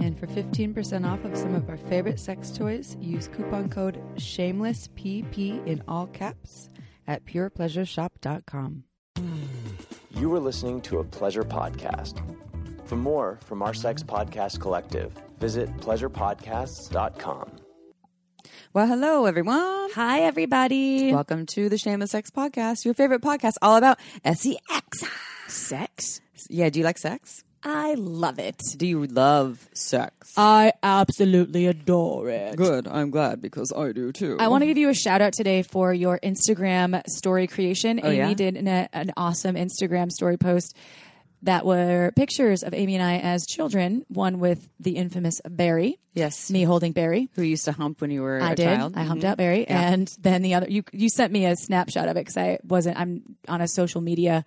And for 15% off of some of our favorite sex toys, use coupon code SHAMELESSPP in all caps at purepleasureshop.com. You are listening to a pleasure podcast. For more from our sex podcast collective, visit pleasurepodcasts.com. Well, hello, everyone. Hi, everybody. Welcome to the Shameless Sex Podcast, your favorite podcast all about sex. Sex? Yeah, do you like sex? I love it. Do you love sex? I absolutely adore it. Good. I'm glad because I do too. I want to give you a shout out today for your Instagram story creation. Oh, Amy yeah? did an, an awesome Instagram story post that were pictures of Amy and I as children. One with the infamous Barry, yes. me holding Barry. Who used to hump when you were I a did. child? I humped Mhm. out Barry, and then the other. You you sent me a snapshot of it because I wasn't. I'm on a social media.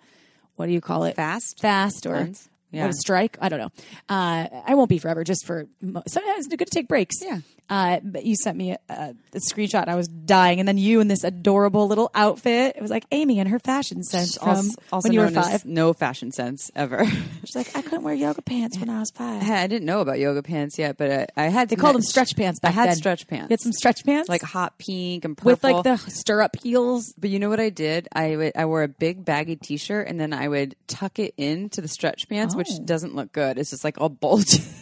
What do you call it? Fast? fast, or Fast? Yeah. what a strike. I don't know. Uh, I won't be forever. Just for mo- sometimes it's good to take breaks. Yeah. Uh, but you sent me a, a, screenshot. and I was dying, and then you in this adorable little outfit. It was like Amy and her fashion sense from also, also when you were five. no fashion sense ever. She's like, I couldn't wear yoga pants when I was five. I didn't know about yoga pants yet, but I, I had. They called them stretch pants back I had then. stretch pants. You had some stretch pants, like hot pink and purple with like the stirrup heels. But you know what I did? I would I wore a big baggy t-shirt and then I would tuck it into the stretch pants, which Oh. doesn't look good. It's just like all bulgy.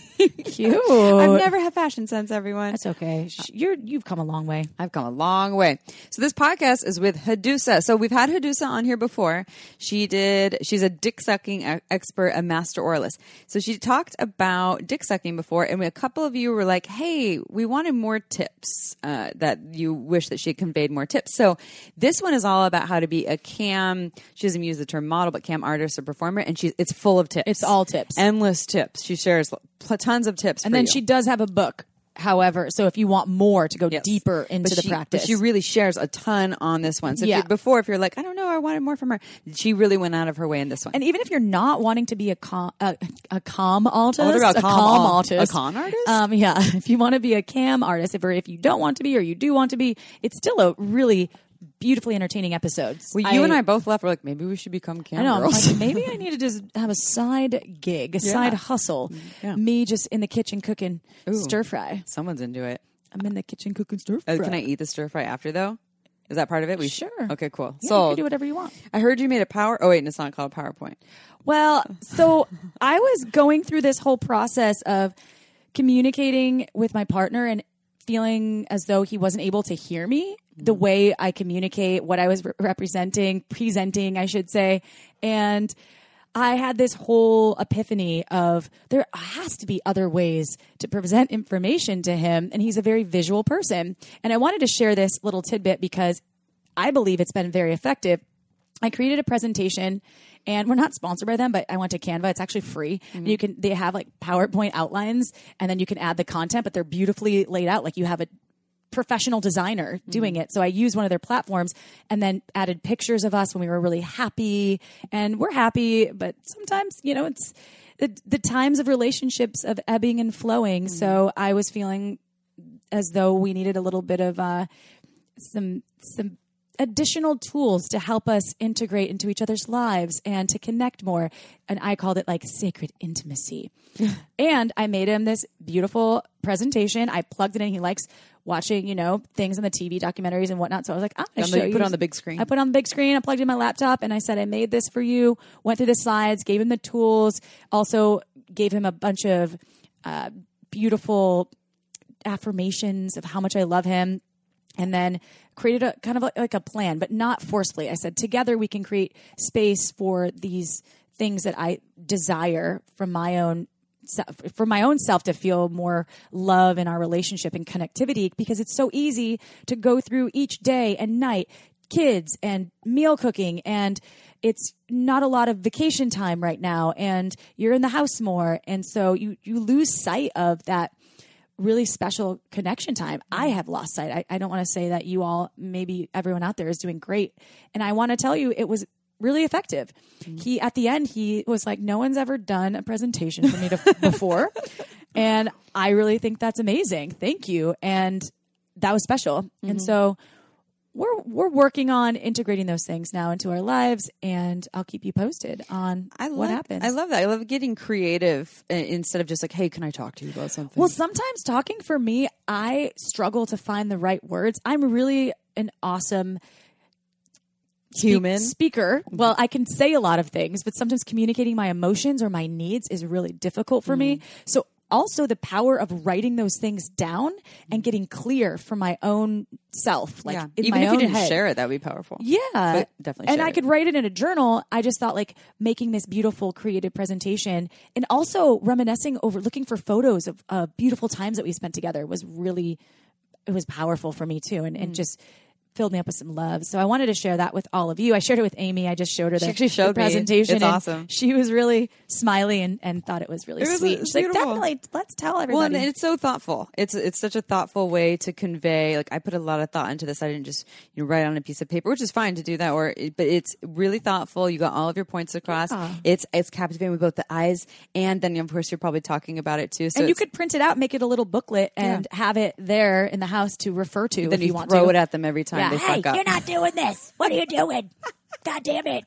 Cute. I've never had fashion sense, everyone. That's okay. You're you've come a long way. I've come a long way. So this podcast is with Headusa. So we've had Headusa on here before. She did. She's a dick sucking expert, a master oralist. So she talked about dick sucking before, and a couple of you were like, "Hey, we wanted more tips. Uh, that you wish that she had conveyed more tips." So this one is all about how to be a cam. She doesn't use the term model, but cam artist or performer, and she's it's full of tips. It's all tips. endless tips. She shares pl- tons of tips, And then you. she does have a book. However, so if you want more to go Yes. deeper into the practice, she really shares a ton on this one. So if Yeah. you, before, if you're like, I don't know, I wanted more from her, she really went out of her way in this one. and even if you're not wanting to be a com, a, a com artist, What about a com artist, a con artist? um, yeah, if you want to be a cam artist, if or if you don't want to be, or you do want to be, it's still a really beautifully entertaining episodes. well, you and I both left. We're like, maybe we should become cam I know. Girls. like, maybe I need to just have a side gig, a side hustle. Yeah. Me just in the kitchen cooking stir fry. Someone's into it. I'm in the kitchen cooking stir fry. Uh, can I eat the stir fry after though? Is that part of it? We Sure. Okay, cool. Yeah, so you can do whatever you want. I heard you made a power. Oh wait, and it's not called PowerPoint. Well, so I was going through this whole process of communicating with my partner and feeling as though he wasn't able to hear me the mm. way I communicate, what I was re- representing, presenting, I should say. And I had this whole epiphany of there has to be other ways to present information to him. And he's a very visual person. And I wanted to share this little tidbit because I believe it's been very effective. I created a presentation and we're not sponsored by them, but I went to Canva. It's actually free. And you can, they have like PowerPoint outlines and then you can add the content, but they're beautifully laid out. Like you have a professional designer doing it. So I used one of their platforms and then added pictures of us when we were really happy and we're happy, but sometimes, you know, it's the, the times of relationships of ebbing and flowing. So I was feeling as though we needed a little bit of, uh, some, some, additional tools to help us integrate into each other's lives and to connect more. And I called it like sacred intimacy. and I made him this beautiful presentation. I plugged it in. He likes watching, you know, things on the TV documentaries and whatnot. So I was like, I'm going to you put it on the big screen. I put it on the big screen. I plugged in my laptop and I said, I made this for you. Went through the slides, gave him the tools, also gave him a bunch of uh, beautiful affirmations of how much I love him and then created a kind of like, a plan, but not forcefully. I said, together we can create space for these things that I desire from my own for my own self to feel more love in our relationship and connectivity because it's so easy to go through each day and night kids and meal cooking and it's not a lot of vacation time right now and you're in the house more and so you you lose sight of that really special connection time. I mm-hmm. have lost sight. I, I don't want to say that you all, maybe everyone out there is doing great. And I want to tell you, it was really effective. He, at the end, he was like, no one's ever done a presentation for me to, before. And I really think that's amazing. Thank you. And that was special. And so, we're we're working on integrating those things now into our lives, and I'll keep you posted on I love, what happens. I love that. I love getting creative uh, instead of just like, hey, can I talk to you about something? Well, sometimes talking for me, I struggle to find the right words. I'm really an awesome Human. speaker. Well, I can say a lot of things, but sometimes communicating my emotions or my needs is really difficult for me. So also the power of writing those things down and getting clear for my own self, like yeah. in Even my if own you didn't head. share it, that would be powerful. Yeah, But definitely And I it. could write it in a journal. I just thought like making this beautiful creative presentation and also reminiscing over looking for photos of uh, beautiful times that we spent together was really it was powerful for me too, and, and Mm. just filled me up with some love. So I wanted to share that with all of you. I shared it with Amy. I just showed her the, actually showed the me. presentation. It's awesome. She was really smiley and, and thought it was really It was- sweet. She's like, beautiful. definitely, let's tell everybody. Well, and it's so thoughtful. It's it's such a thoughtful way to convey. Like I put a lot of thought into this. I didn't just you know write on a piece of paper, which is fine to do that. Or but it's really thoughtful. You got all of your points across. It's it's captivating with both the eyes and then of course you're probably talking about it too. So and you could print it out, make it a little booklet, and have it there in the house to refer to then if you, you, want throw to. it at them every time Yeah. They Hey, fuck up. You're not doing this. What are you doing? God damn it.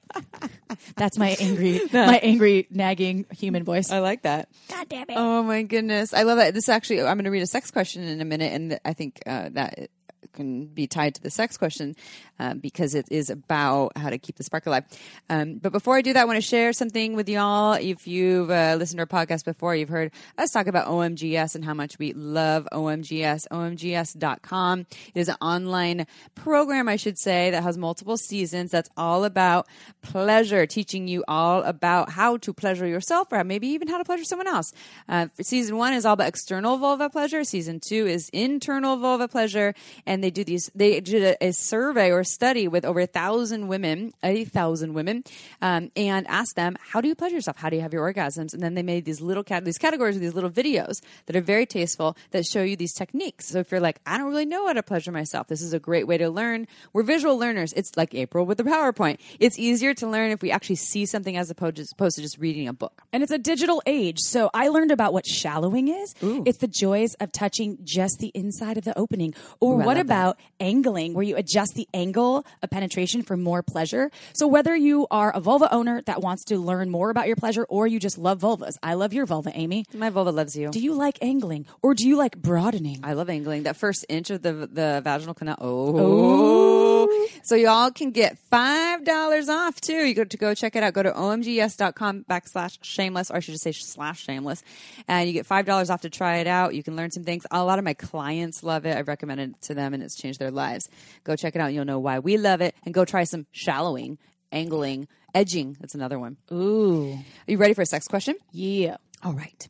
That's my angry, my angry, nagging human voice. I like that. God damn it. Oh my goodness, I love that. This actually, I'm going to read a sex question in a minute, and I think uh, that can be tied to the sex question um, because it is about how to keep the spark alive. Um, but before I do that, I want to share something with y'all. If you've uh, listened to our podcast before, you've heard us talk about OMGyes and how much we love OMGyes. OMGyes.com. It is an online program, I should say, that has multiple seasons. That's all about pleasure, teaching you all about how to pleasure yourself or maybe even how to pleasure someone else. Uh, season one is all about external vulva pleasure. Season two is internal vulva pleasure. And they do these, they did a, a survey or study with over a thousand women, a thousand women, um, and asked them, how do you pleasure yourself? How do you have your orgasms? And then they made these little cat, these categories with these little videos that are very tasteful that show you these techniques. So if you're like, I don't really know how to pleasure myself, this is a great way to learn. We're visual learners. It's like April with the PowerPoint. It's easier to learn if we actually see something as opposed to, opposed to just reading a book. And it's a digital age. So I learned about what shallowing is. It's the joys of touching just the inside of the opening. Or Ooh, what love about angling, where you adjust the angle of penetration for more pleasure? So whether you are a vulva owner that wants to learn more about your pleasure or you just love vulvas, I love your vulva, Amy. My vulva loves you. Do you like angling or do you like broadening? I love angling. That first inch of the the vaginal canal. Oh. oh. So y'all can get five dollars off too. You go to go check it out. Go to omgyes.com backslash shameless, or I should just say slash shameless, and you get five dollars off to try it out. You can learn some things. A lot of my clients love it. I've recommended it to them, and it's changed their lives. Go check it out. and You'll know why we love it, and go try some shallowing, angling, edging. That's another one. Ooh. Are you ready for a sex question? Yeah. All right.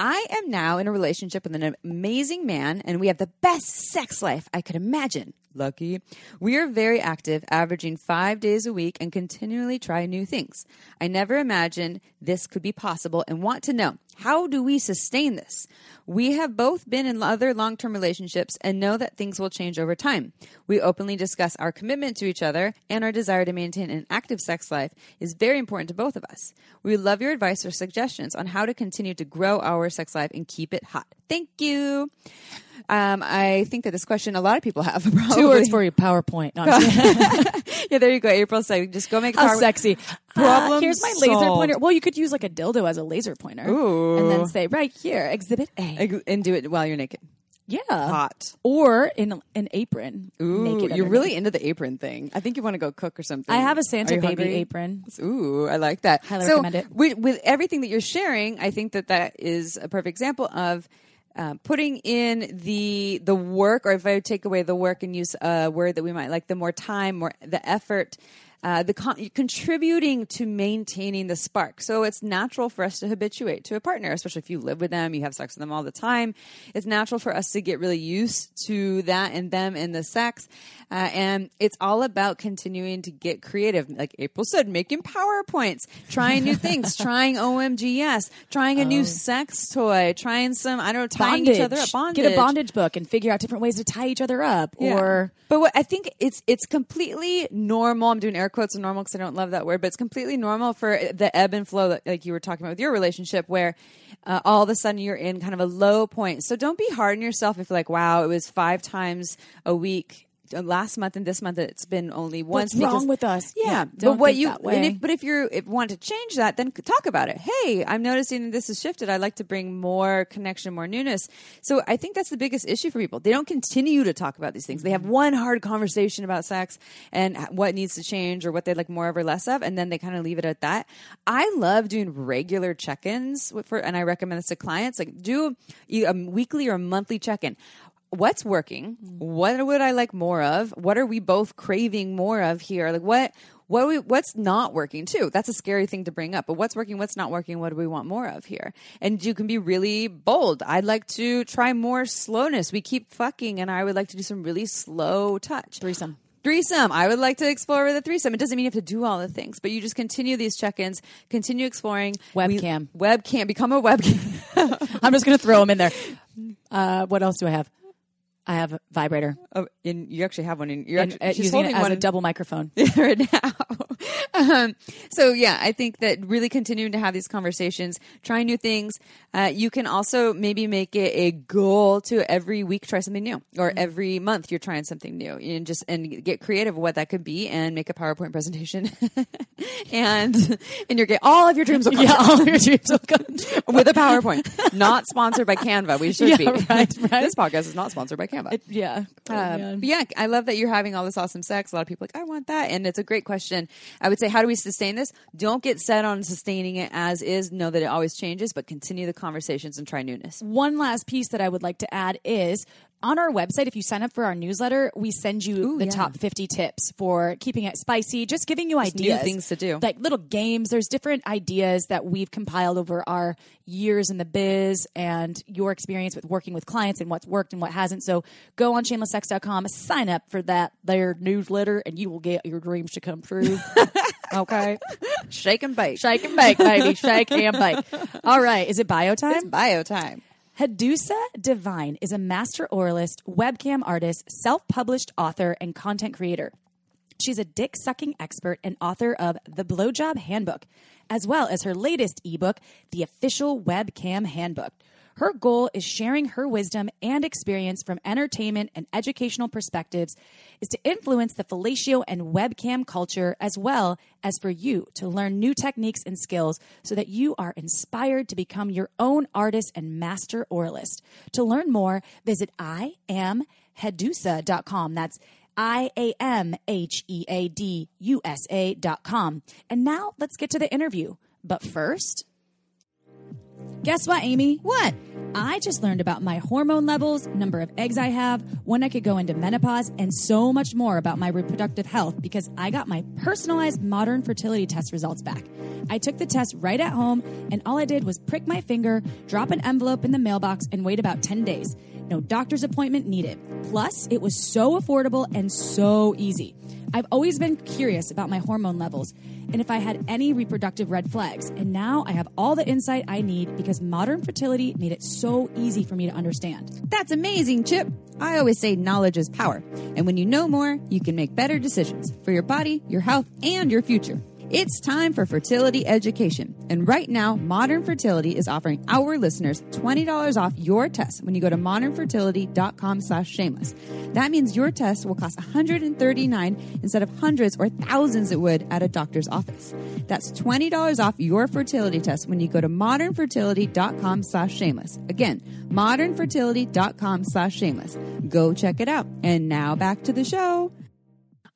I am now in a relationship with an amazing man, and we have the best sex life I could imagine. Lucky. We are very active, averaging five days a week, and continually try new things. I never imagined this could be possible and want to know how do we sustain this? We have both been in other long term relationships and know that things will change over time. We openly discuss our commitment to each other and our desire to maintain an active sex life is very important to both of us. We love your advice or suggestions on how to continue to grow our sex life and keep it hot. Thank you. Um, I think that this question a lot of people have. Probably. Two words for you, Powerpoint. No, I'm just kidding. yeah, there you go. April said, just go make a How power- sexy. Problem Uh, here's my laser pointer. Well, you could use like a dildo as a laser pointer. Ooh. And then say, right here, exhibit A. and do it while you're naked. Yeah. Hot. Or in an apron. Ooh, naked you're underneath. really into the apron thing. I think you want to go cook or something. I have a Santa baby hungry? apron. Ooh, I like that. Highly so recommend it. With, with everything that you're sharing, I think that that is a perfect example of uh, putting in the the work, or if I would take away the work and use a word that we might like, the more time, more the effort. Uh, the con- contributing to maintaining the spark. So it's natural for us to habituate to a partner, especially if you live with them, you have sex with them all the time. It's natural for us to get really used to that and them and the sex. Uh, and it's all about continuing to get creative. Like April said, making PowerPoints, trying new things, trying OMGyes, trying a new sex toy, trying some, I don't know, tying bondage. each other up. Bondage. Get a bondage book and figure out different ways to tie each other up. Yeah. Or but what I think it's it's completely normal. I'm doing air quotes on normal because I don't love that word, but it's completely normal for the ebb and flow that like you were talking about with your relationship, where uh, all of a sudden you're in kind of a low point. So don't be hard on yourself if you're like, wow, it was five times a week. Uh, Last month and this month, it's been only once. what's wrong with us? yeah, but don't what think you that way. and if, but if you're if want to change that, then talk about it. Hey, I'm noticing that this has shifted. I'd like to bring more connection, more newness. So I think that's the biggest issue for people. They don't continue to talk about these things. They have Mm-hmm. one hard conversation about sex and what needs to change or what they'd like more of or less of, and then they kind of leave it at that. I love doing regular check-ins for, and I recommend this to clients. Like do a weekly or a monthly check-in what's working what would i like more of what are we both craving more of here like what what we, what's not working too that's a scary thing to bring up but what's working what's not working what do we want more of here and you can be really bold i'd like to try more slowness we keep fucking and i would like to do some really slow touch Threesome. Threesome. I would like to explore with a threesome. It doesn't mean you have to do all the things, but you just continue these check-ins, continue exploring. Webcam. We, webcam. Become a webcam. I'm just going to throw them in there. Uh, what else do I have? I have a vibrator. oh, and you actually have one. In, you're And, actually, uh, she's using it holding as one a double microphone. right now. um, so yeah, I think that really continuing to have these conversations, trying new things. Uh, you can also maybe make it a goal to every week try something new, or Mm-hmm. every month you're trying something new, and just and get creative what that could be, and make a PowerPoint presentation, and and your get all of your dreams will come yeah, true all your dreams will come with a PowerPoint. Not sponsored by Canva. We should Yeah, be. right, right. this podcast is not sponsored by Canva. Yeah. Oh, Uh, but yeah, I love that you're having all this awesome sex. A lot of people are like, I want that. And it's a great question. I would say, how do we sustain this? Don't get set on sustaining it as is. Know that it always changes, but continue the conversations and try newness. One last piece that I would like to add is on our website, if you sign up for our newsletter, we send you Ooh, the yeah. top 50 tips for keeping it spicy, just giving you ideas new ideas. things to do. Like little games. There's different ideas that we've compiled over our years in the biz and your experience with working with clients and what's worked and what hasn't. So go on shamelesssex.com, sign up for that their newsletter, and you will get your dreams to come true. okay. Shake and bake. Shake and bake, baby. Shake and bake. All right. Is it bio time? It's bio time. Headusa Divine is a master oralist, webcam artist, self published author, and content creator. She's a dick sucking expert and author of The Blowjob Handbook, as well as her latest ebook, The Official Webcam Handbook. Her goal is sharing her wisdom and experience from entertainment and educational perspectives is to influence the fellatio and webcam culture as well as for you to learn new techniques and skills so that you are inspired to become your own artist and master oralist. To learn more, visit iamheadusa.com. That's I A M H E A D U S A dot com. And now let's get to the interview. But first, guess what, Amy? What? I just learned about my hormone levels, number of eggs I have, when I could go into menopause, and so much more about my reproductive health because I got my personalized modern fertility test results back. I took the test right at home, and all I did was prick my finger, drop an envelope in the mailbox, and wait about 10 days. No doctor's appointment needed. Plus, it was so affordable and so easy. I've always been curious about my hormone levels and if I had any reproductive red flags. And now I have all the insight I need because modern fertility made it so easy for me to understand. That's amazing, Chip. I always say knowledge is power. And when you know more, you can make better decisions for your body, your health, and your future. It's time for fertility education. And right now, Modern Fertility is offering our listeners $20 off your test when you go to modernfertility.com slash shameless. That means your test will cost $139 instead of hundreds or thousands it would at a doctor's office. That's $20 off your fertility test when you go to modernfertility.com slash shameless. Again, modernfertility.com slash shameless. Go check it out. And now back to the show.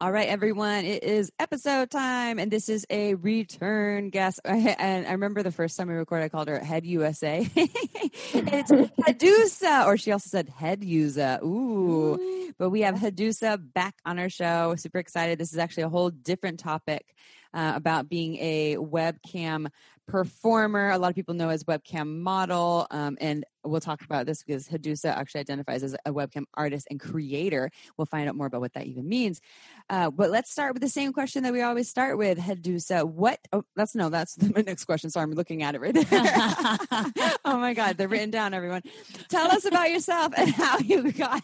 All right, everyone, it is episode time, and this is a return guest. And I remember the first time we recorded, I called her Head USA. it's Headusa, or she also said Head User. Ooh. But we have Headusa back on our show. Super excited. This is actually a whole different topic uh, about being a webcam performer. A lot of people know as webcam model, um, and we'll talk about this because Headusa actually identifies as a webcam artist and creator. We'll find out more about what that even means. Uh, but let's start with the same question that we always start with, Headusa. What? Oh, that's no, that's the next question. Sorry, I'm looking at it right there. oh my God, they're written down. Everyone, tell us about yourself and how you got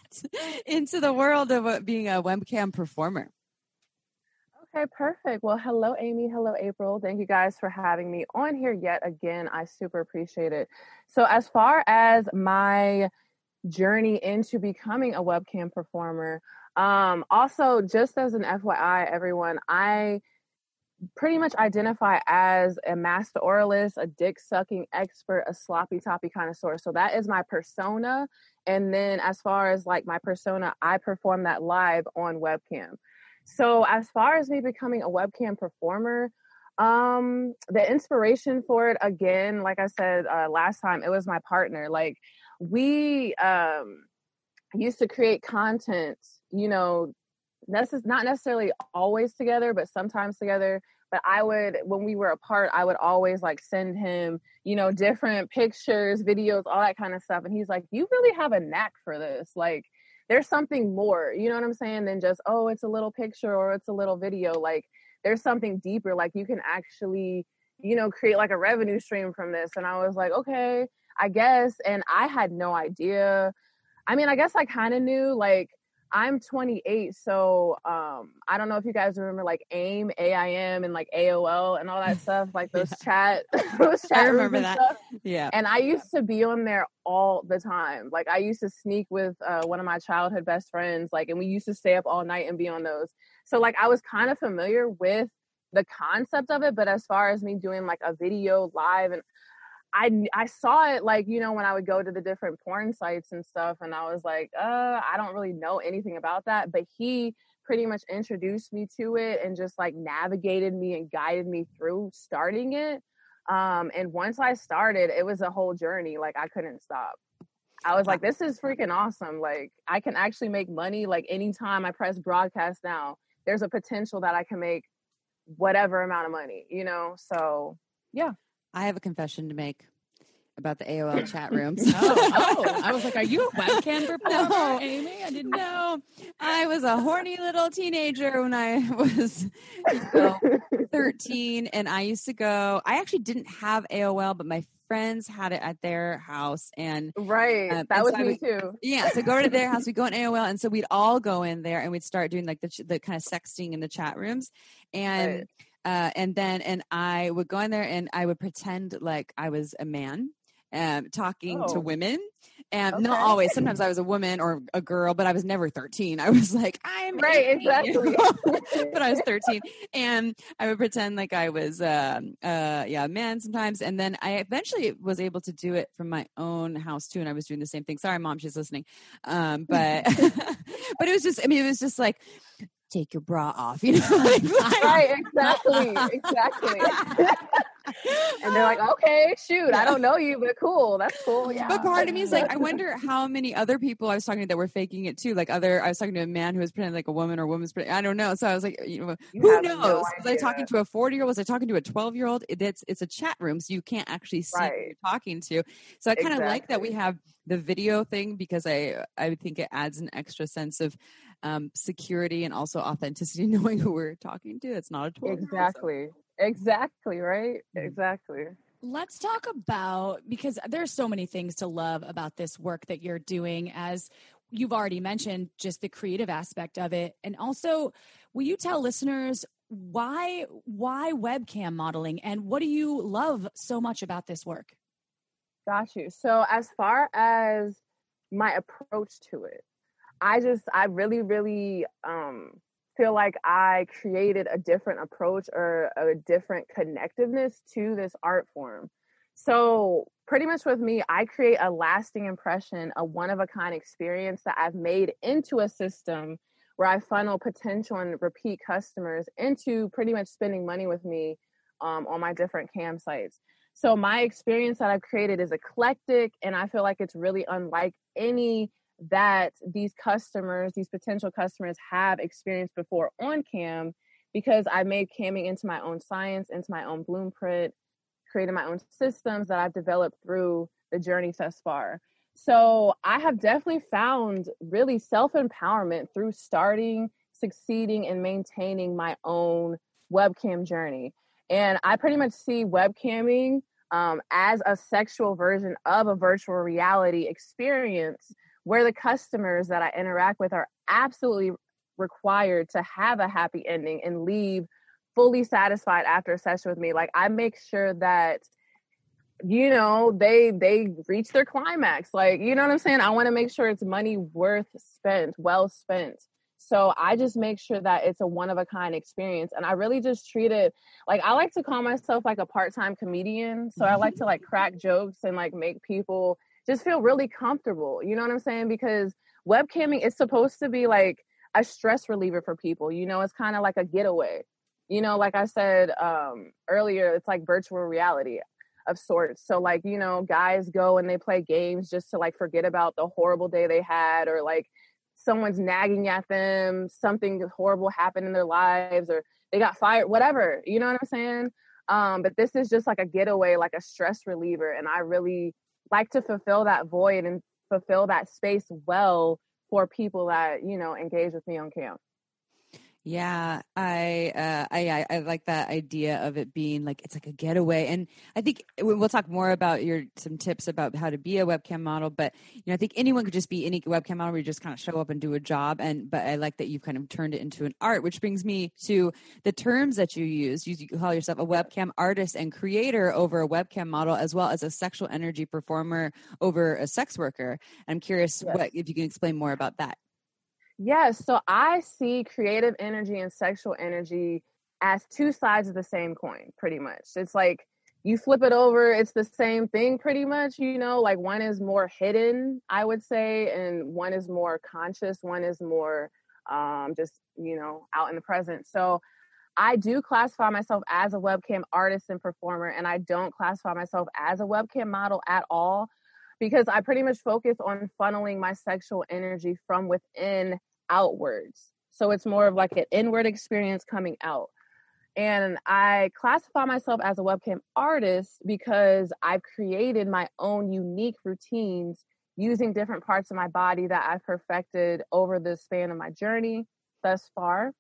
into the world of uh, being a webcam performer. Okay, perfect. Well, hello, Amy. Hello, April. Thank you guys for having me on here yet again. I super appreciate it. So, as far as my journey into becoming a webcam performer, um, also, just as an FYI, everyone, I pretty much identify as a master oralist, a dick sucking expert, a sloppy toppy connoisseur. So, that is my persona. And then, as far as like my persona, I perform that live on webcam. So as far as me becoming a webcam performer, um, the inspiration for it again, like I said uh, last time, it was my partner. Like we um, used to create content, you know, necess- not necessarily always together, but sometimes together. But I would, when we were apart, I would always like send him, you know, different pictures, videos, all that kind of stuff. And he's like, "You really have a knack for this." Like, there's something more, you know what I'm saying, than just, oh, it's a little picture or it's a little video. Like there's something deeper. Like you can actually, you know, create like a revenue stream from this. And I was like, okay, I guess. And I had no idea. I mean, I guess I kind of knew like I'm 28, so um, I don't know if you guys remember like AIM, AIM, and like AOL and all that stuff, like those chat, those chat I remember that. Stuff. Yeah. And I used to be on there all the time. Like I used to sneak with uh, one of my childhood best friends, like, and we used to stay up all night and be on those. So like I was kind of familiar with the concept of it, but as far as me doing like a video live and I I saw it like you know when I would go to the different porn sites and stuff, and I was like, uh, I don't really know anything about that. But he pretty much introduced me to it and just like navigated me and guided me through starting it. Um, and once I started, it was a whole journey. Like I couldn't stop. I was like, this is freaking awesome. Like I can actually make money. Like anytime I press broadcast now, there's a potential that I can make whatever amount of money. You know, so yeah. I have a confession to make about the AOL chat rooms. oh, oh, I was like, are you a webcam performer, No. Amy? I didn't know. I was a horny little teenager when I was you know, 13, and I used to go. I actually didn't have AOL, but my friends had it at their house, and Right. Um, that and was so me would- too. yeah, so go to their house. We go on AOL, and so we'd all go in there, and we'd start doing like the the kind of sexting in the chat rooms, and Right. Uh, and then and I would go in there and I would pretend like I was a man. Um, talking to Oh. women, and not always. Sometimes I was a woman or a girl, but I was never thirteen. I was like, I'm Right, 18. exactly. but I was thirteen, and I would pretend like I was, um, uh, yeah, a man sometimes. And then I eventually was able to do it from my own house too, and I was doing the same thing. Sorry, mom, she's listening. Um, but but it was just, I mean, it was just like take your bra off, you know. like, right, exactly, exactly. and they're like, okay, shoot, I don't know you, but cool, that's cool. Yeah. But part of me is like, I wonder how many other people I was talking to that were faking it too. Like other, I was talking to a man who was pretending like a woman or a woman's pretending. I don't know. So I was like, you know, You who have no knows? was I talking to a forty year old? Was I talking to a twelve year old? It's it's a chat room, so you can't actually see who you're talking to. So I kind of like that we have the video thing because I I think it adds an extra sense of um, security and also authenticity, knowing who we're talking to. It's not a twelve. exactly, exactly, right, Mhm. exactly. Let's talk about because there's so many things to love about this work that you're doing as you've already mentioned just the creative aspect of it and also will you tell listeners why why webcam modeling and what do you love so much about this work? Got you. So as far as my approach to it, I just I really really um feel like I created a different approach or a different connectiveness to this art form. So pretty much with me, I create a lasting impression, a one of a kind experience that I've made into a system where I funnel potential and repeat customers into pretty much spending money with me um, on my different cam sites. So my experience that I've created is eclectic, and I feel like it's really unlike any that these customers, these potential customers, have experienced before on cam, because I made camming into my own science, into my own blueprint, created my own systems that I've developed through the journey thus far. So I have definitely found really self empowerment through starting, succeeding, and maintaining my own webcam journey. And I pretty much see webcamming um, as a sexual version of a virtual reality experience where the customers that I interact with are absolutely required to have a happy ending and leave fully satisfied after a session with me. Like I make sure that you know they they reach their climax like you know what i'm saying i want to make sure it's money worth spent well spent so I just make sure that it's a one of a kind experience. And I really just treat it like I like to call myself like a part time comedian. So I like to like crack jokes and like make people just feel really comfortable. You know what I'm saying? Because webcamming is supposed to be like a stress reliever for people. You know, it's kind of like a getaway. You know, like I said um, earlier, it's like virtual reality of sorts. So like, you know, guys go and they play games just to like forget about the horrible day they had or like someone's nagging at them, something horrible happened in their lives, or they got fired, whatever. You know what I'm saying? Um, but this is just like a getaway, like a stress reliever. And I really like to fulfill that void and fulfill that space well for people that, you know, engage with me on camp. Yeah, I, uh, I I like that idea of it being like it's like a getaway, and I think we'll talk more about your some tips about how to be a webcam model. But you know, I think anyone could just be any webcam model where you just kind of show up and do a job. And but I like that you've kind of turned it into an art, which brings me to the terms that you use. You, you call yourself a webcam artist and creator over a webcam model, as well as a sexual energy performer over a sex worker. And I'm curious yes. what if you can explain more about that. Yes. So I see creative energy and sexual energy as two sides of the same coin, pretty much. It's like you flip it over, it's the same thing, pretty much. You know, like one is more hidden, I would say, and one is more conscious, one is more um, just, you know, out in the present. So I do classify myself as a webcam artist and performer, and I don't classify myself as a webcam model at all because I pretty much focus on funneling my sexual energy from within outwards. So it's more of like an inward experience coming out. And I classify myself as a webcam artist because I've created my own unique routines using different parts of my body that I've perfected over the span of my journey thus far.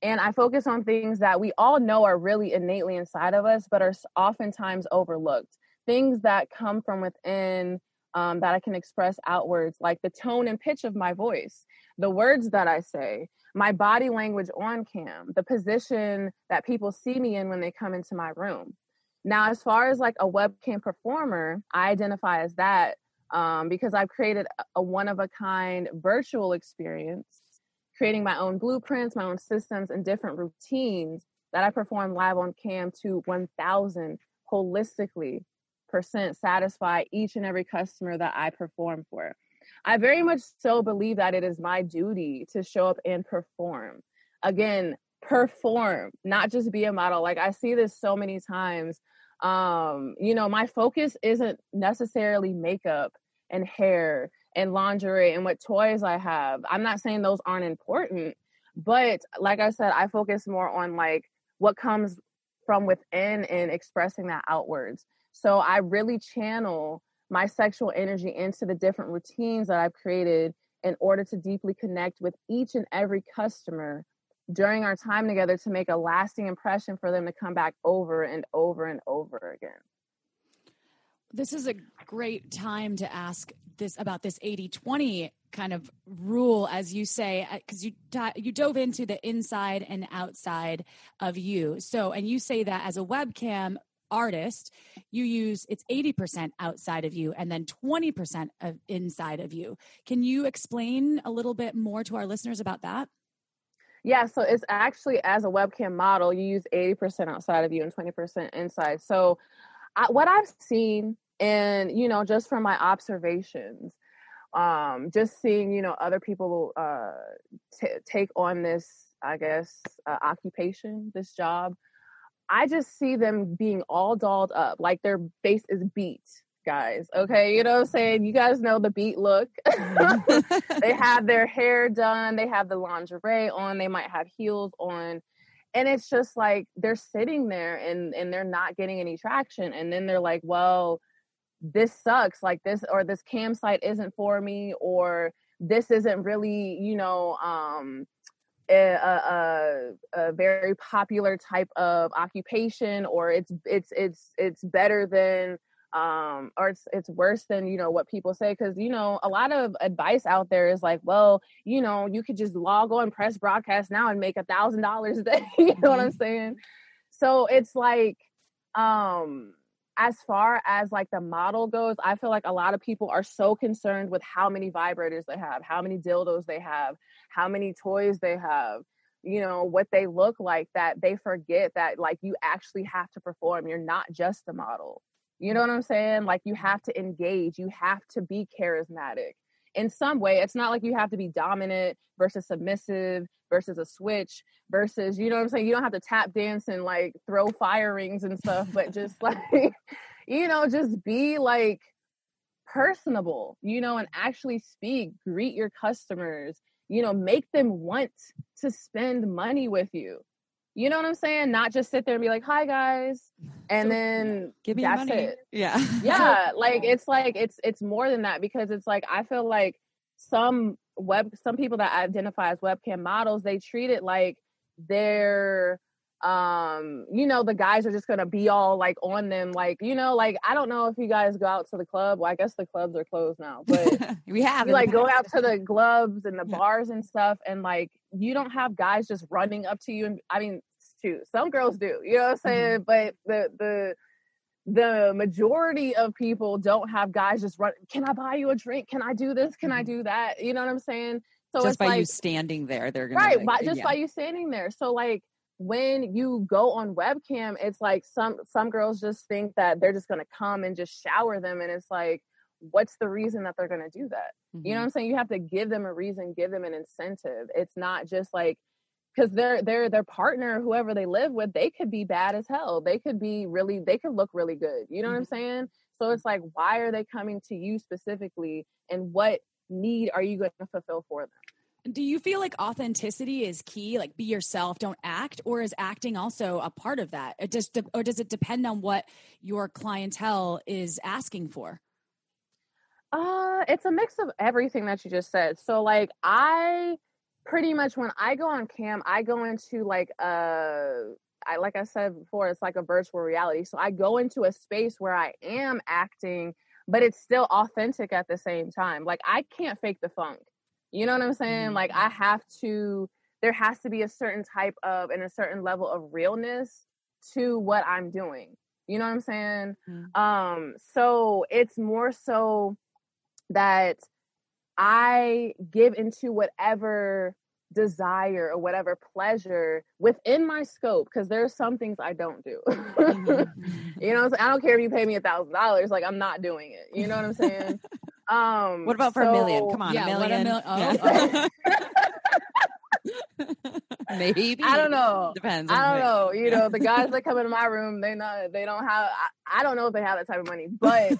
And I focus on things that we all know are really innately inside of us, but are oftentimes overlooked. Things that come from within um, that I can express outwards, like the tone and pitch of my voice, the words that I say, my body language on cam, the position that people see me in when they come into my room. Now, as far as like a webcam performer, I identify as that um, because I've created a one of a kind virtual experience, creating my own blueprints, my own systems, and different routines that I perform live on cam to 1000 holistically satisfy each and every customer that I perform for. I very much so believe that it is my duty to show up and perform. Again, perform, not just be a model. Like I see this so many times. Um, you know, my focus isn't necessarily makeup and hair and lingerie and what toys I have. I'm not saying those aren't important, but like I said, I focus more on like what comes from within and expressing that outwards. So I really channel my sexual energy into the different routines that I've created in order to deeply connect with each and every customer during our time together to make a lasting impression for them to come back over and over and over again. This is a great time to ask this about this 80-20 kind of rule as you say because uh, you you dove into the inside and outside of you so and you say that as a webcam artist, you use it's 80% outside of you and then 20% of inside of you. Can you explain a little bit more to our listeners about that? Yeah, so it's actually as a webcam model, you use 80% outside of you and 20% inside. So, I, what I've seen, and you know, just from my observations, um, just seeing you know other people uh, t- take on this, I guess, uh, occupation, this job. I just see them being all dolled up, like their face is beat, guys. Okay, you know what I'm saying? You guys know the beat look. they have their hair done, they have the lingerie on, they might have heels on. And it's just like they're sitting there and and they're not getting any traction. And then they're like, well, this sucks, like this, or this campsite isn't for me, or this isn't really, you know, um a, a, a, very popular type of occupation or it's it's it's it's better than um or it's it's worse than you know what people say because you know a lot of advice out there is like well you know you could just log on press broadcast now and make a thousand dollars a day you know what i'm Mm-hmm. saying so it's like um as far as like the model goes i feel like a lot of people are so concerned with how many vibrators they have how many dildos they have how many toys they have you know what they look like that they forget that like you actually have to perform. You're not just a model. You know what i'm saying? Like you have to engage. You have to be charismatic in some way it's not like you have to be dominant versus submissive versus a switch versus you know what i'm saying? You don't have to tap dance and like throw fire rings and stuff but just like you know just be like personable you know and actually speak greet your customers you know make them want to spend money with you you know what i'm saying not just sit there and be like hi guys and So, then Give me that's money. it Yeah. yeah like it's like it's it's more than that because it's like i feel like some web some people that identify as webcam models they treat it like they're um you know the guys are just gonna be all like on them like you know like i don't know if you guys go out to the club well i guess the clubs are closed now but we have you like go out to the clubs and the Yeah. bars and stuff and like you don't have guys just running up to you and i mean shoot some girls do you know what i'm saying? But the the the majority of people don't have guys just run can i buy you a drink? Can i do this? Can i Mhm. do that? You know what i'm saying? So just it's by like you standing there, they're gonna right like, by, just yeah. by you standing there. So like when you go on webcam it's like some some girls just think that they're just going to come and just shower them and it's like what's the reason that they're going to do that? You know what Mhm. i'm saying? You have to give them a reason give them an incentive. It's not just like because their their their partner whoever they live with they could be bad as hell they could be really they could look really good you know what i'm saying so it's like why are they coming to you specifically and what need are you going to fulfill for them Do you feel like authenticity is key? Like be yourself, don't act, or is acting also a part of that? It just or does it depend on what your clientele is asking for? Uh, it's a mix of everything that you just said. So like I pretty much when I go on cam, I go into like a I like I said before, it's like a virtual reality. So I go into a space where I am acting, but it's still authentic at the same time. Like I can't fake the funk. You know what I'm saying? Like I have to there has to be a certain type of and a certain level of realness to what I'm doing. You know what I'm saying? Mm. Um so it's more so that I give into whatever desire or whatever pleasure within my scope because there's some things I don't do. Mhm. you know, I'm saying? I don't care if you pay me a thousand dollars, like I'm not doing it. You know what I'm saying? Um What about for a million? Come on, yeah, a what a million. mil- oh, Yeah. Maybe. I don't know. Depends. I don't know. You know, the guys that come into my room, they not they don't have. I, I don't know if they have that type of money, but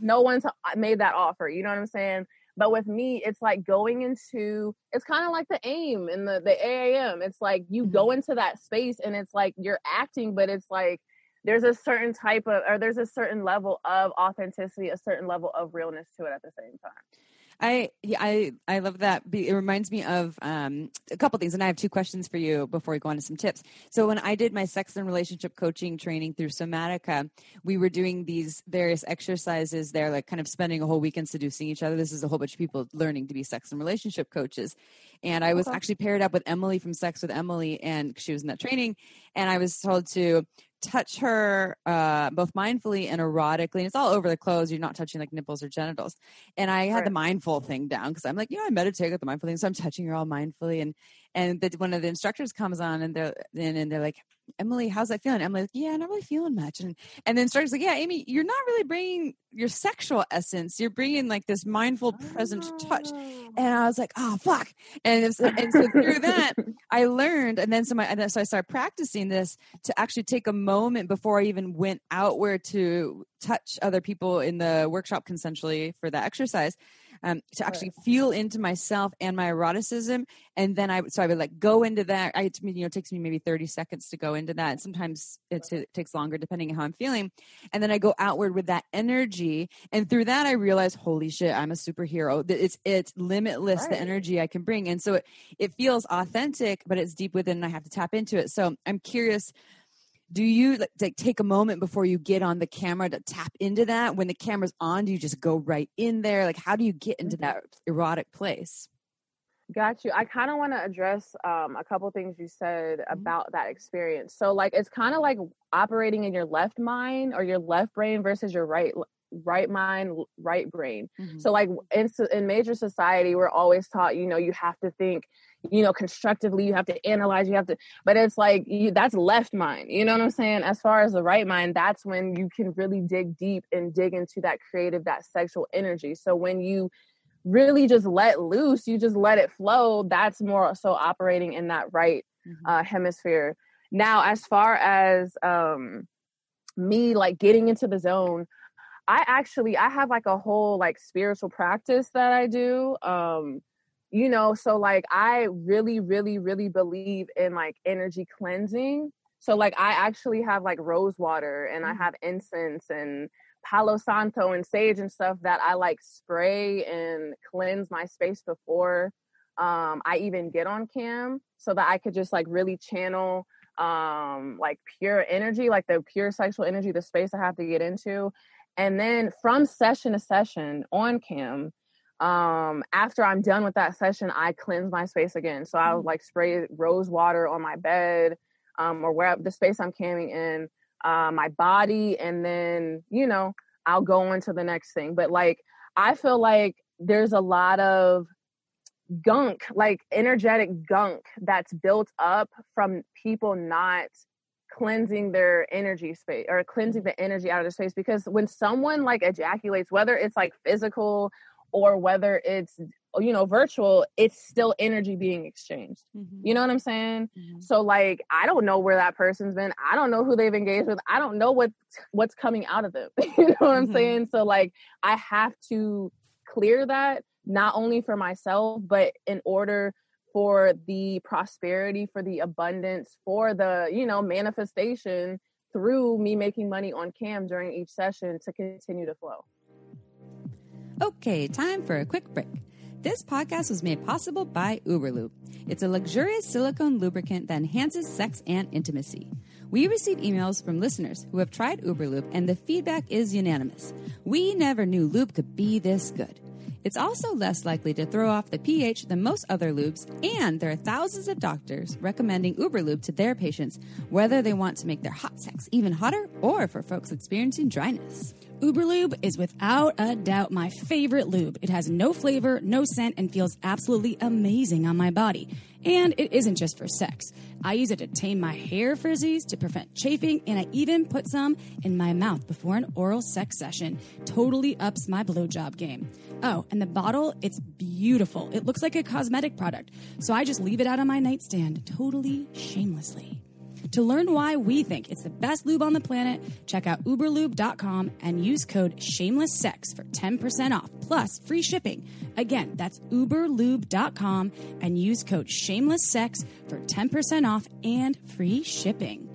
no one's made that offer. You know what I'm saying? But with me, it's like going into. It's kind of like the aim and the the AAM. It's like you go mm-hmm. into that space and it's like you're acting, but it's like there's a certain type of or there's a certain level of authenticity, a certain level of realness to it at the same time. I yeah, I I love that. It reminds me of um, a couple things, and I have two questions for you before we go on to some tips. So when I did my sex and relationship coaching training through Somatica, we were doing these various exercises there, like kind of spending a whole weekend seducing each other. This is a whole bunch of people learning to be sex and relationship coaches, and I was Okay. actually paired up with Emily from Sex with Emily, and she was in that training, and I was told to touch her uh, both mindfully and erotically, and it's all over the clothes. You're not touching like nipples or genitals. And I had the mindful thing down because I'm like, you know, I meditate with the mindful thing, so I'm touching her all mindfully, and and the, one of the instructors comes on and they're and, and they're like Emily, how's that feeling? Emily's like, yeah, I'm not really feeling much. And and then starts like, yeah, Amy, you're not really bringing your sexual essence. You're bringing like this mindful, present touch. Oh. And I was like, oh fuck. And was, and so through that, I learned. And then so my and then so I started practicing this to actually take a moment before I even went out where to touch other people in the workshop consensually for that exercise um, to actually feel into myself and my eroticism. And then I, so I would like go into that. I, you know, it takes me maybe 30 seconds to go into that. And sometimes it, it takes longer depending on how I'm feeling. And then I go outward with that energy. And through that, I realize, holy shit, I'm a superhero. It's, it's limitless, Right. the energy I can bring. And so it, it feels authentic, but it's deep within and I have to tap into it. So I'm curious, do you like, take a moment before you get on the camera to tap into that when the camera's on do you just go right in there like how do you get into mm-hmm. that erotic place Got you. I kind of want to address um, a couple things you said mm-hmm. about that experience. So, like, it's kind of like operating in your left mind or your left brain versus your right right mind, right brain. Mm-hmm. So, like in in major society, we're always taught, you know, you have to think, you know, constructively. You have to analyze. You have to, but it's like you, that's left mind. You know what I'm saying? As far as the right mind, that's when you can really dig deep and dig into that creative, that sexual energy. So when you really just let loose, you just let it flow. That's more so operating in that right uh, hemisphere. Now, as far as um, me like getting into the zone, I actually I have like a whole like spiritual practice that I do. Um, you know, so like I really, really, really believe in like energy cleansing. So like I actually have like rose water and I have incense and Palo Santo and sage and stuff that I like spray and cleanse my space before um, I even get on cam so that I could just like really channel um, like pure energy, like the pure sexual energy, the space I have to get into. And then from session to session on cam, um, after I'm done with that session, I cleanse my space again. So I would like spray rose water on my bed um, or where the space I'm camming in uh, my body, and then you know I'll go on to the next thing. But like I feel like there's a lot of gunk, like energetic gunk that's built up from people not cleansing their energy space or cleansing the energy out of the space because when someone like ejaculates whether it's like physical or whether it's you know virtual it's still energy being exchanged. You know what i'm saying? So like i don't know where that person's been. I don't know who they've engaged with. I don't know what what's coming out of them. You know what i'm Mhm. saying? So like i have to clear that not only for myself but in order for the prosperity for the abundance for the you know manifestation through me making money on cam during each session to continue to flow Okay, time for a quick break. This podcast was made possible by Uberlube. It's a luxurious silicone lubricant that enhances sex and intimacy. We receive emails from listeners who have tried Uberlube, and the feedback is unanimous. We never knew lube could be this good. It's also less likely to throw off the pH than most other lubes, and there are thousands of doctors recommending Uberlube to their patients, whether they want to make their hot sex even hotter or for folks experiencing dryness. Uberlube is without a doubt my favorite lube. It has no flavor, no scent, and feels absolutely amazing on my body. And it isn't just for sex. I use it to tame my hair frizzies, to prevent chafing, and I even put some in my mouth before an oral sex session. Totally ups my blowjob game. Oh, and the bottle, it's beautiful. It looks like a cosmetic product. So I just leave it out on my nightstand, totally shamelessly. To learn why we think it's the best lube on the planet, check out uberlube.com and use code shamelesssex for 10% off plus free shipping. Again, that's uberlube.com and use code shamelesssex for 10% off and free shipping.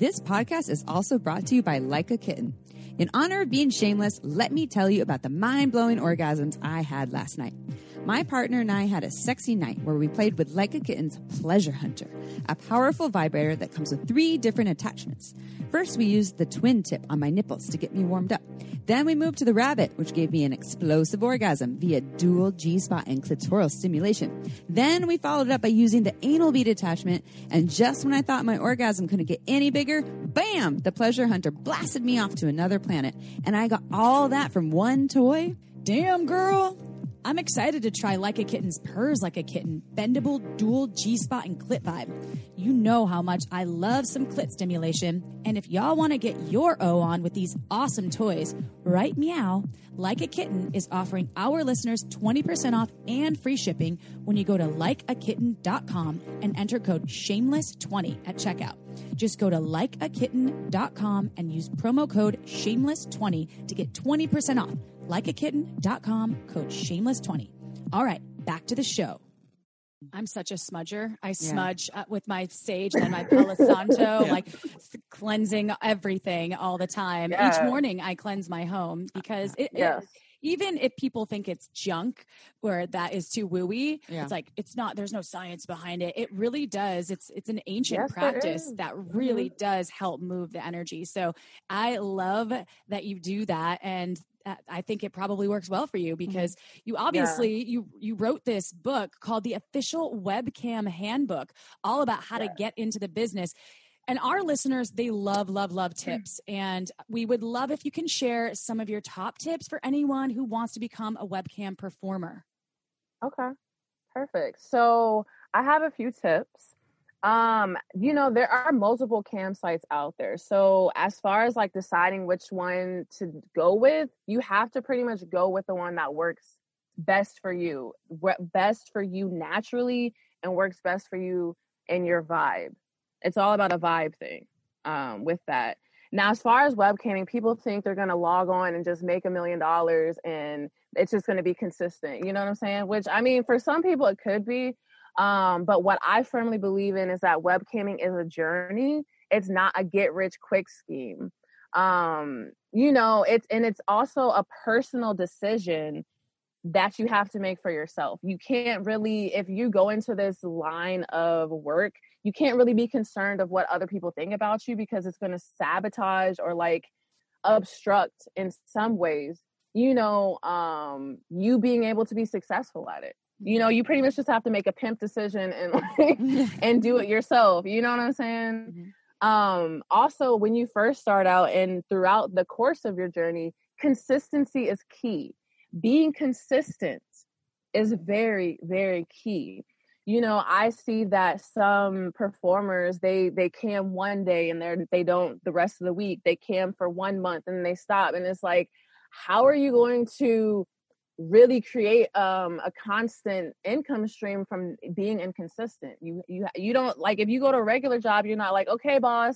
This podcast is also brought to you by Like a Kitten. In honor of being shameless, let me tell you about the mind blowing orgasms I had last night. My partner and I had a sexy night where we played with Like a Kitten's Pleasure Hunter, a powerful vibrator that comes with three different attachments. First, we used the twin tip on my nipples to get me warmed up. Then we moved to the rabbit, which gave me an explosive orgasm via dual G spot and clitoral stimulation. Then we followed up by using the anal bead attachment, and just when I thought my orgasm couldn't get any bigger, bam! The pleasure hunter blasted me off to another planet, and I got all that from one toy. Damn, girl. I'm excited to try Like a Kitten's Purrs Like a Kitten, bendable dual G spot and clit vibe. You know how much I love some clit stimulation, and if y'all want to get your O on with these awesome toys, right meow, Like a Kitten is offering our listeners 20% off and free shipping when you go to likeakitten.com and enter code shameless20 at checkout. Just go to likeakitten.com and use promo code shameless20 to get 20% off. Likeakitten.com, code shameless20. All right, back to the show. I'm such a smudger. I smudge uh, with my sage and my Palo Santo, like s- cleansing everything all the time. Each morning, I cleanse my home because it, it- even if people think it's junk or that is too wooey, Yeah. it's like it's not. There's no science behind it. It really does. It's it's an ancient Yes, practice that really does help move the energy. So I love that you do that and. I think it probably works well for you mm-hmm. because you obviously you you wrote this book called the official webcam handbook all about how to get into the business. And our listeners they love love love tips. And we would love if you can share some of your top tips for anyone who wants to become a webcam performer. Okay. Perfect. So I have a few tips. Um, you know, there are multiple cam sites out there. So as far as like deciding which one to go with, you have to pretty much go with the one that works best for you, what best for you naturally and works best for you in your vibe. It's all about a vibe thing um, with that. Now, as far as webcamming, people think they're going to log on and just make a million dollars and it's just going to be consistent. You know what I'm saying? Which, I mean, for some people, it could be. Um, but what I firmly believe in is that webcamming is a journey, it's not a get rich quick scheme. Um, you know, it's and it's also a personal decision that you have to make for yourself. You can't really, if you go into this line of work, you can't really be concerned of what other people think about you because it's going to sabotage or like obstruct in some ways, you know, um, you being able to be successful at it. You know, you pretty much just have to make a pimp decision and like, and do it yourself. You know what I'm saying? Um, also, when you first start out and throughout the course of your journey, consistency is key. Being consistent is very, very key. You know, I see that some performers they they cam one day and they're they don't the rest of the week. They cam for one month and they stop. And it's like, how are you going to really create um, a constant income stream from being inconsistent. You you you don't like if you go to a regular job, you're not like, okay, boss,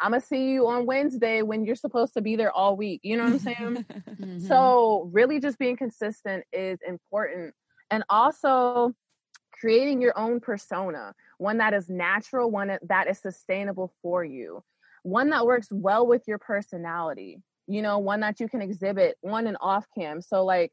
I'm gonna see you on Wednesday when you're supposed to be there all week. You know what I'm saying? Mm-hmm. So really, just being consistent is important, and also creating your own persona, one that is natural, one that is sustainable for you, one that works well with your personality. You know, one that you can exhibit on and off cam. So like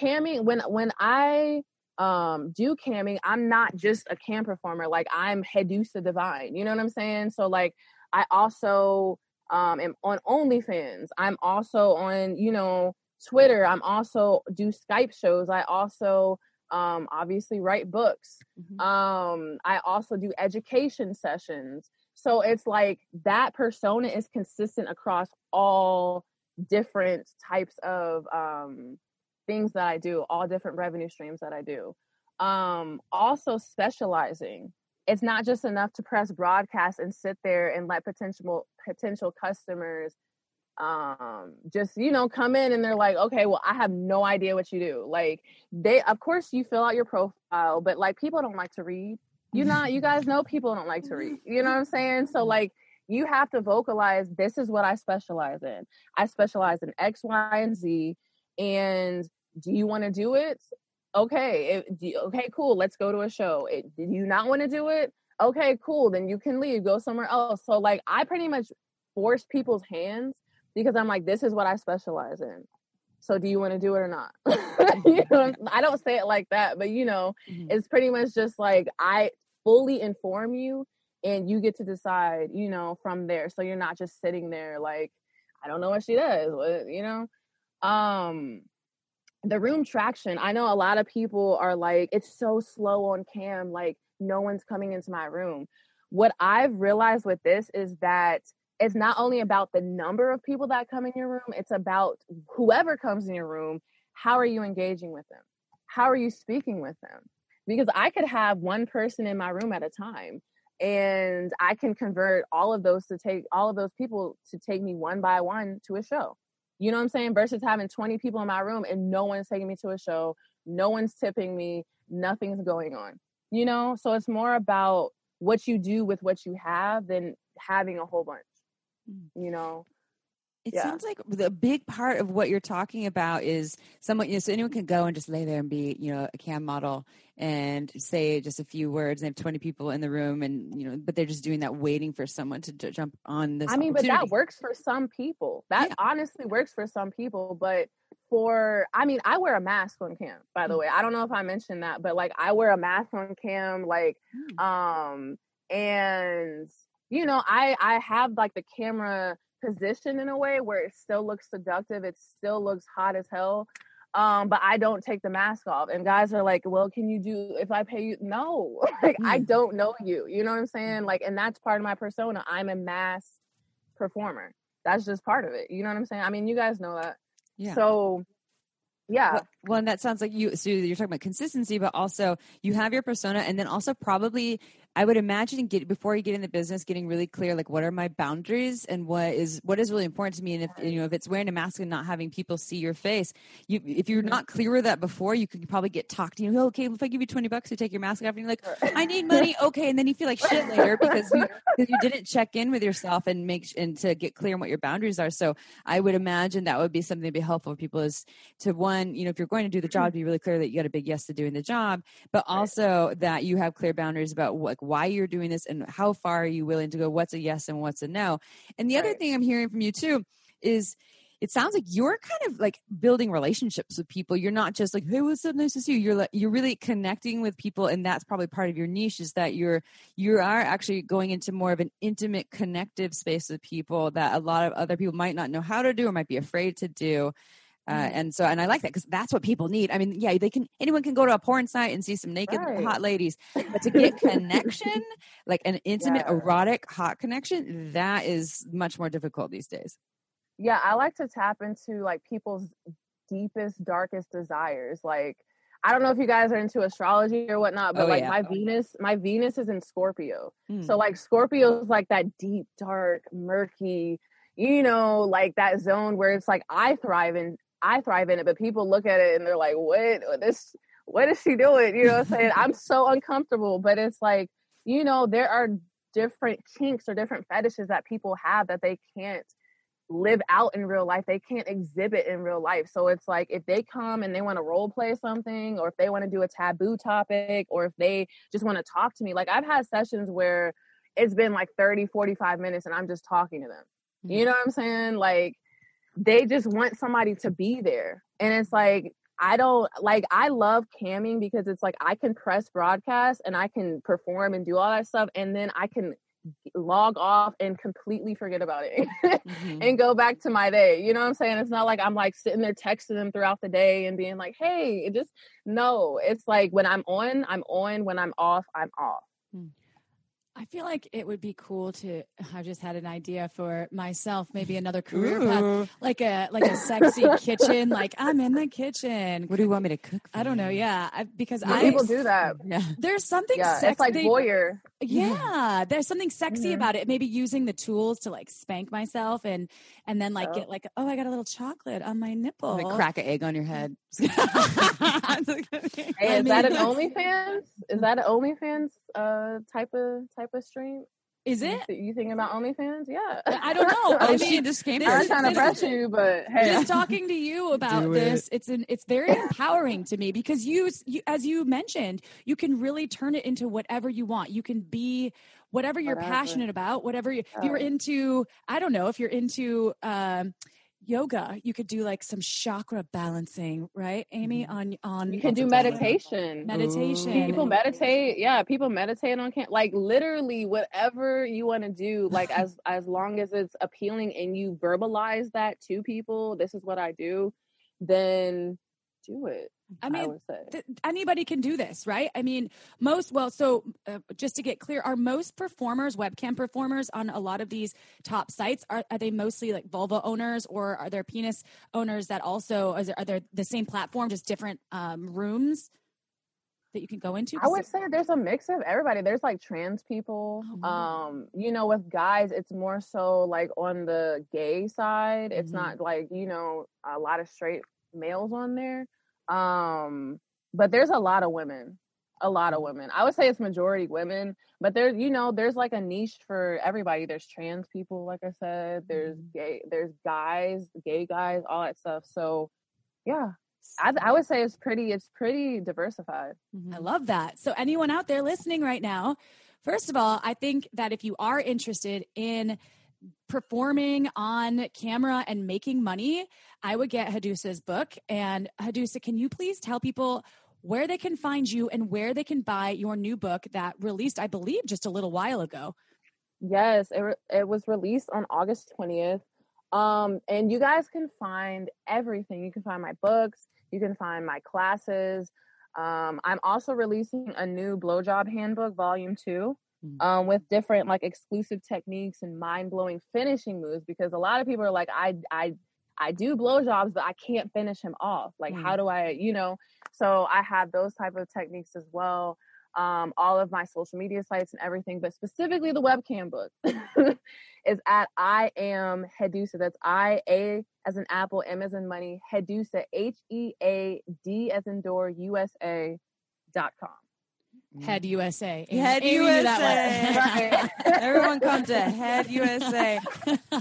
camming when when I um do camming, I'm not just a cam performer. Like I'm Headusa Divine. You know what I'm saying? So like I also um am on OnlyFans. I'm also on, you know, Twitter. I'm also do Skype shows. I also um obviously write books. Um I also do education sessions. So it's like that persona is consistent across all different types of um things that I do, all different revenue streams that I do. Um, also specializing. It's not just enough to press broadcast and sit there and let potential potential customers um just you know come in and they're like okay well i have no idea what you do. Like they of course you fill out your profile but like people don't like to read. You not you guys know people don't like to read. You know what i'm saying? So like you have to vocalize this is what i specialize in. I specialize in x y and z and do you want to do it? Okay if, do, okay cool let's go to a show. It, do you not want to do it? Okay cool then you can leave go somewhere else. So like i pretty much force people's hands because i'm like this is what i specialize in. So do you want to do it or not? You know i don't say it like that but you know Mhm. it's pretty much just like i fully inform you and you get to decide you know from there. So you're not just sitting there like i don't know what she does what, you know? Um the room traction i know a lot of people are like it's so slow on cam like no one's coming into my room what i've realized with this is that it's not only about the number of people that come in your room it's about whoever comes in your room how are you engaging with them how are you speaking with them? Because I could have one person in my room at a time and I can convert all of those to take all of those people to take me one by one to a show. You know what I'm saying? Versus having 20 people in my room and no one's taking me to a show, no one's tipping me, nothing's going on. You know, so it's more about what you do with what you have than having a whole bunch. Mm. You know, It Yeah. sounds like the big part of what you're talking about is someone, you know, so anyone can go and just lay there and be, you know, a cam model and say just a few words. And have 20 people in the room, and you know, but they're just doing that, waiting for someone to j- jump on this. I mean, but that works for some people. That Yeah. honestly works for some people. But for, I mean, I wear a mask on cam, by Mm. the way. I don't know if I mentioned that, but like I wear a mask on cam, like, Mm. um, and you know, I I have like the camera positioned in a way where it still looks seductive. It still looks hot as hell. Um, but I don't take the mask off. And guys are like, well, can you do if I pay you? No, like I Mm. don't know you. You know what I'm saying? Like, and that's part of my persona. I'm a mass performer. That's just part of it. You know what I'm saying? I mean, you guys know that. Yeah. So yeah. Well, well, and that sounds like you. So you're talking about consistency, but also you have your persona, and then also probably I would imagine get before you get in the business, getting really clear like what are my boundaries and what is what is really important to me, and if you know if it's wearing a mask and not having people see your face, you if you're not clear with that before, you could probably get talked. To. You know, okay, if I give you twenty bucks to take your mask off, and you're like, I need money, okay, and then you feel like shit later because you because you didn't check in with yourself and make and to get clear on what your boundaries are. So I would imagine that would be something to be helpful for people is to one, you know, if you're going to do the job, be really clear that you got a big yes to doing the job, but also that you have clear boundaries about like why you're doing this and how far are you willing to go, what's a yes and what's a no. And the other thing I'm hearing from you too is it sounds like you're kind of like building relationships with people. You're not just like, "Hey, what's up? Nice to see you." You're like, you're really connecting with people, and that's probably part of your niche is that you're you are actually going into more of an intimate, connective space with people that a lot of other people might not know how to do or might be afraid to do. Uh, and so, and I like that because that's what people need. I mean, yeah, they can. Anyone can go to a porn site and see some naked Right. hot ladies, but to get connection, like an intimate, Yeah. erotic, hot connection, that is much more difficult these days. yeah i like to tap into like people's deepest darkest desires like i don't know if you guys are into astrology or whatnot but Oh, like yeah. my venus my venus is in scorpio Mm. so like scorpio is like that deep dark murky you know like that zone where it's like i thrive in i thrive in it but people look at it and they're like what? This what is she doing? You know what i'm saying i'm so uncomfortable. But it's like you know there are different kinks or different fetishes that people have that they can't live out in real life. They can't exhibit in real life. So it's like if they come and they want to role play something or if they want to do a taboo topic or if they just want to talk to me like i've had sessions where it's been like 30 45 minutes and i'm just talking to them. You mm-hmm. know what i'm saying? Like they just want somebody to be there and it's like i don't like i love camming because it's like i can press broadcast and i can perform and do all that stuff and then i can log off and completely forget about it Mhm. and go back to my day. You know what I'm saying? It's not like I'm like sitting there texting them throughout the day and being like, hey, it just no. It's like when I'm on, I'm on. When I'm off, I'm off. I feel like it would be cool to. I just had an idea for myself, maybe another career path, like a like a sexy kitchen. Like I'm in the kitchen. What do you want me to cook? For I don't know. Yeah, I, because Yeah, I people do that. Yeah. there's something Yeah, sexy. it's like voyeur. yeah, there's something sexy Mhm. about it. Maybe using the tools to like spank myself and and then like Yeah. get like oh I got a little chocolate on my nipple. Like crack an egg on your head. Hey, I is that an OnlyFans? Is that an OnlyFans uh type of type of stream? Is You it? th- You thinking about OnlyFans? Yeah. I don't know. I she mean, just came. this I'm is- not trying to press you, but hey. just talking to you about Do this it's an it's very empowering to me because you, you as you mentioned you can really turn it into whatever you want you can be whatever you're Whatever. passionate about whatever you, if you're into i don't know if you're into um yoga you could do like some chakra balancing right amy mm-hmm. on on you can do what's it meditation. meditation. People meditate yeah people meditate on can like literally whatever you want to do like as as long as it's appealing and you verbalize that to people this is what i do then do it I I, mean, say. th- anybody can do this, right? I mean, most, well, so uh, just to get clear, are most performers, webcam performers on a lot of these top sites, are, are they mostly like vulva owners or are there penis owners that also, is there, are there the same platform, just different um, rooms that you can go into? I would say there's a mix of everybody. There's like trans people. Oh. Um, you know, with guys, it's more so like on the gay side. It's Mhm. not like, you know, a lot of straight males on there. Um, but there's a lot of women. A lot of mm-hmm. women. I would say it's majority women, but there's you know, there's like a niche for everybody. There's trans people, like I said, there's mm-hmm. gay, there's guys, gay guys, all that stuff. So yeah. I, I would say it's pretty it's pretty diversified. Mm-hmm. I love that. So, anyone out there listening right now, first of all, I think that if you are interested in performing on camera and making money, I would get Headusa's book. And Hadusa, can you please tell people where they can find you and where they can buy your new book that released, I believe, just a little while ago? Yes, it re- it was released on August 20th. Um and you guys can find everything. You can find my books, you can find my classes. Um I'm also releasing a new blowjob handbook volume 2 Mm. Um with different like exclusive techniques and mind-blowing finishing moves because a lot of people are like I I I do blowjobs but I can't finish him off. Like how do I, you know? So I have those type of techniques as well um, all of my social media sites and everything, but specifically the webcam book is at I am Headusa. That's I A as in apple, M as in money, Headusa, H E A D as in door, USA dot com. Head USA. Head Amy USA. one. Everyone come to Head USA.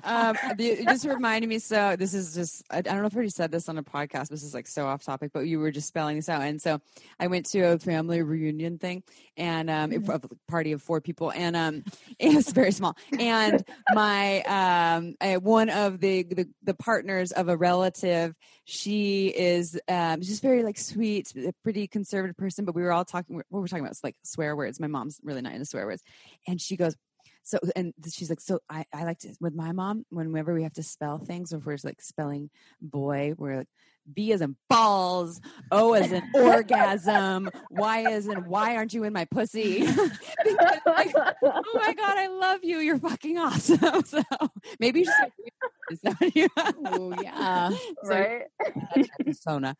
Um, it just reminded me. So this is just, I, I don't know if I already said this on a podcast. This is like so off topic, but you were just spelling this out. And so I went to a family reunion thing and um, Mm-hmm. a party of four people and um, it was very small. And my, um, uh, one of the, the, the partners of a relative, she is um, just very like sweet, a pretty conservative person, but we were all talking, what were we're talking about like swear words. My mom's really not into swear words. And she goes, so and she's like so I, I like to with my mom whenever we have to spell things or if we're like spelling boy we're like b as in balls o as in orgasm y as in why aren't you in my pussy Because, like, oh my god i love you you're fucking awesome so maybe you should say Oh, yeah. so, right? persona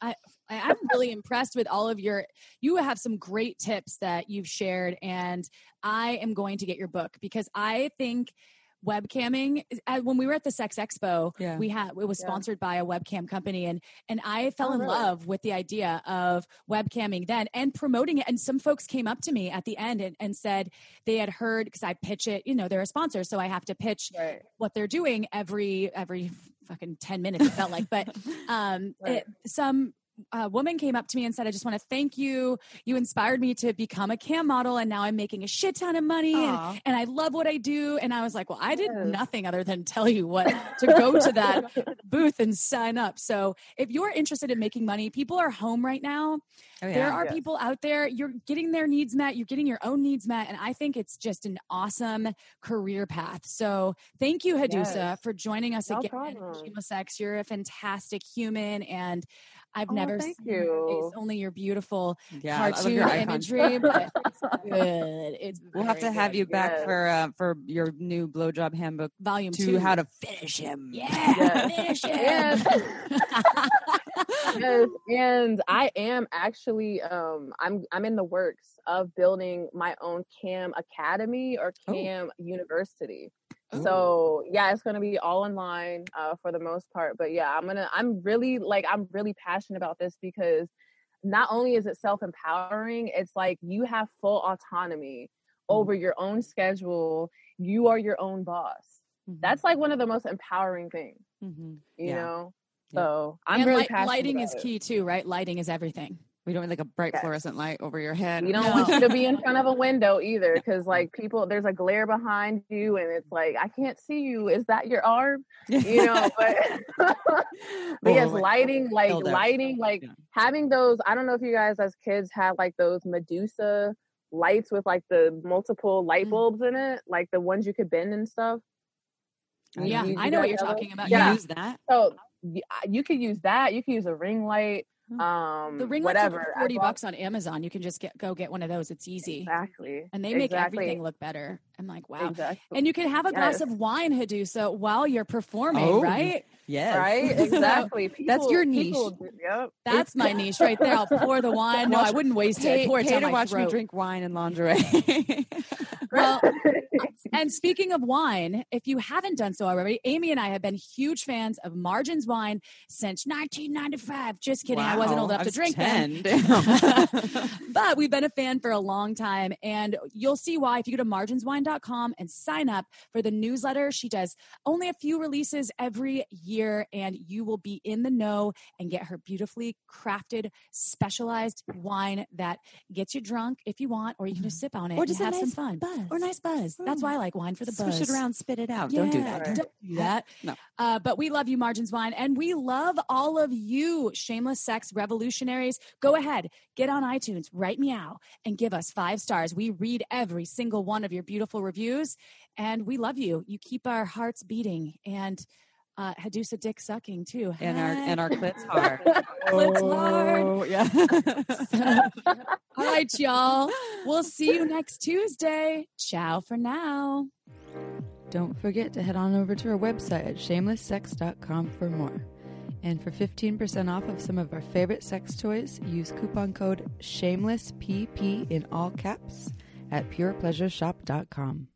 I, I'm really impressed with all of your. You have some great tips that you've shared, and I am going to get your book because I think webcamming. uh, When we were at the Sex Expo, Yeah. we had it was Yeah. sponsored by a webcam company, and and I fell Oh, in really? love with the idea of webcamming then and promoting it. And some folks came up to me at the end and, and said they had heard because I pitch it. You know, they're a sponsor, so I have to pitch Right. what they're doing every every fucking 10 minutes it felt like but um Right. it, some uh, woman came up to me and said i just want to thank you you inspired me to become a cam model and now i'm making a shit ton of money and, and i love what i do and i was like well i did Yes. nothing other than tell you what to go to that booth and sign up so if you're interested in making money people are home right now oh, there are Yes. people out there you're getting their needs met you're getting your own needs met and i think it's just an awesome career path so thank you Headusa Yes. for joining us No again problem. Chemosex. you're a fantastic human and i've Oh, never thank seen your face, you. only your beautiful yeah cartoon your imagery but it's good it's we'll have to very have good. you back Yes. for uh, for your new blowjob handbook volume to two how to finish him yeah Yes. finish it. And, yes, and I am actually um I'm I'm in the works of building my own cam academy or Oh. cam So yeah, it's gonna be all online uh, for the most part. But yeah, I'm gonna I'm really like I'm really passionate about this because not only is it self empowering, it's like you have full autonomy over your own schedule. You are your own boss. Mhm. That's like one of the most empowering things, Mhm. you Yeah. know. So I'm and really light- lighting is it. key too right lighting is everything We don't want like a bright Yes. fluorescent light over your head. We don't want you to be in front of a window either, because like people, there's a glare behind you, and it's like I can't see you. Is that your arm? You know, but but yes, like, lighting, like build lighting, like Yeah. having those. I don't know if you guys as kids had like those Medusa lights with like the multiple light Mm. bulbs in it, like the ones you could bend and stuff. Yeah i know what you're have talking about You Yeah. use that. So you could use that. You could use a ring light. Um, The ringlets whatever. are forty bought- bucks on Amazon. You can just get go get one of those. It's easy, Exactly. and they make exactly. everything look better. I'm like, wow. Exactly. And you can have a glass of wine, Headusa, while you're performing, Oh, right? Yes. right? Exactly. That's your niche. people yep. That's my niche right there. I'll pour the wine. No, I wouldn't waste it. I'd pour it pay to my watch me drink wine and lingerie. Well, and speaking of wine, if you haven't done so already, Amy and I have been huge fans of Margins wine since 1995. Just kidding, I wasn't old Wow, enough to was drink then. but we've been a fan for a long time and you'll see why if you go to marginswine.com and sign up for the newsletter she does only a few releases every year and you will be in the know and get her beautifully crafted specialized wine that gets you drunk if you want or you can just mm-hmm. sip on it Or just a have some fun buzz. Or nice buzz that's why i like wine for the buzz Swish it around, spit it out. Don't do yeah, that. Don't do that. No. Uh, but we love you, Margins Wine, and we love all of you, shameless sex revolutionaries. Go ahead, get on iTunes, write me out, and give us five stars. We read every single one of your beautiful reviews, and we love you. You keep our hearts beating, and uh, Headusa dick sucking too. And our and our clits hard. Clits hard. hard. Oh, yeah. All right, y'all. We'll see you next Tuesday. Ciao for now. Don't forget to head on over to our website at shamelesssex.com for more. And for 15% off of some of our favorite sex toys, use coupon code SHAMELESSPP in all caps at purepleasureshop.com.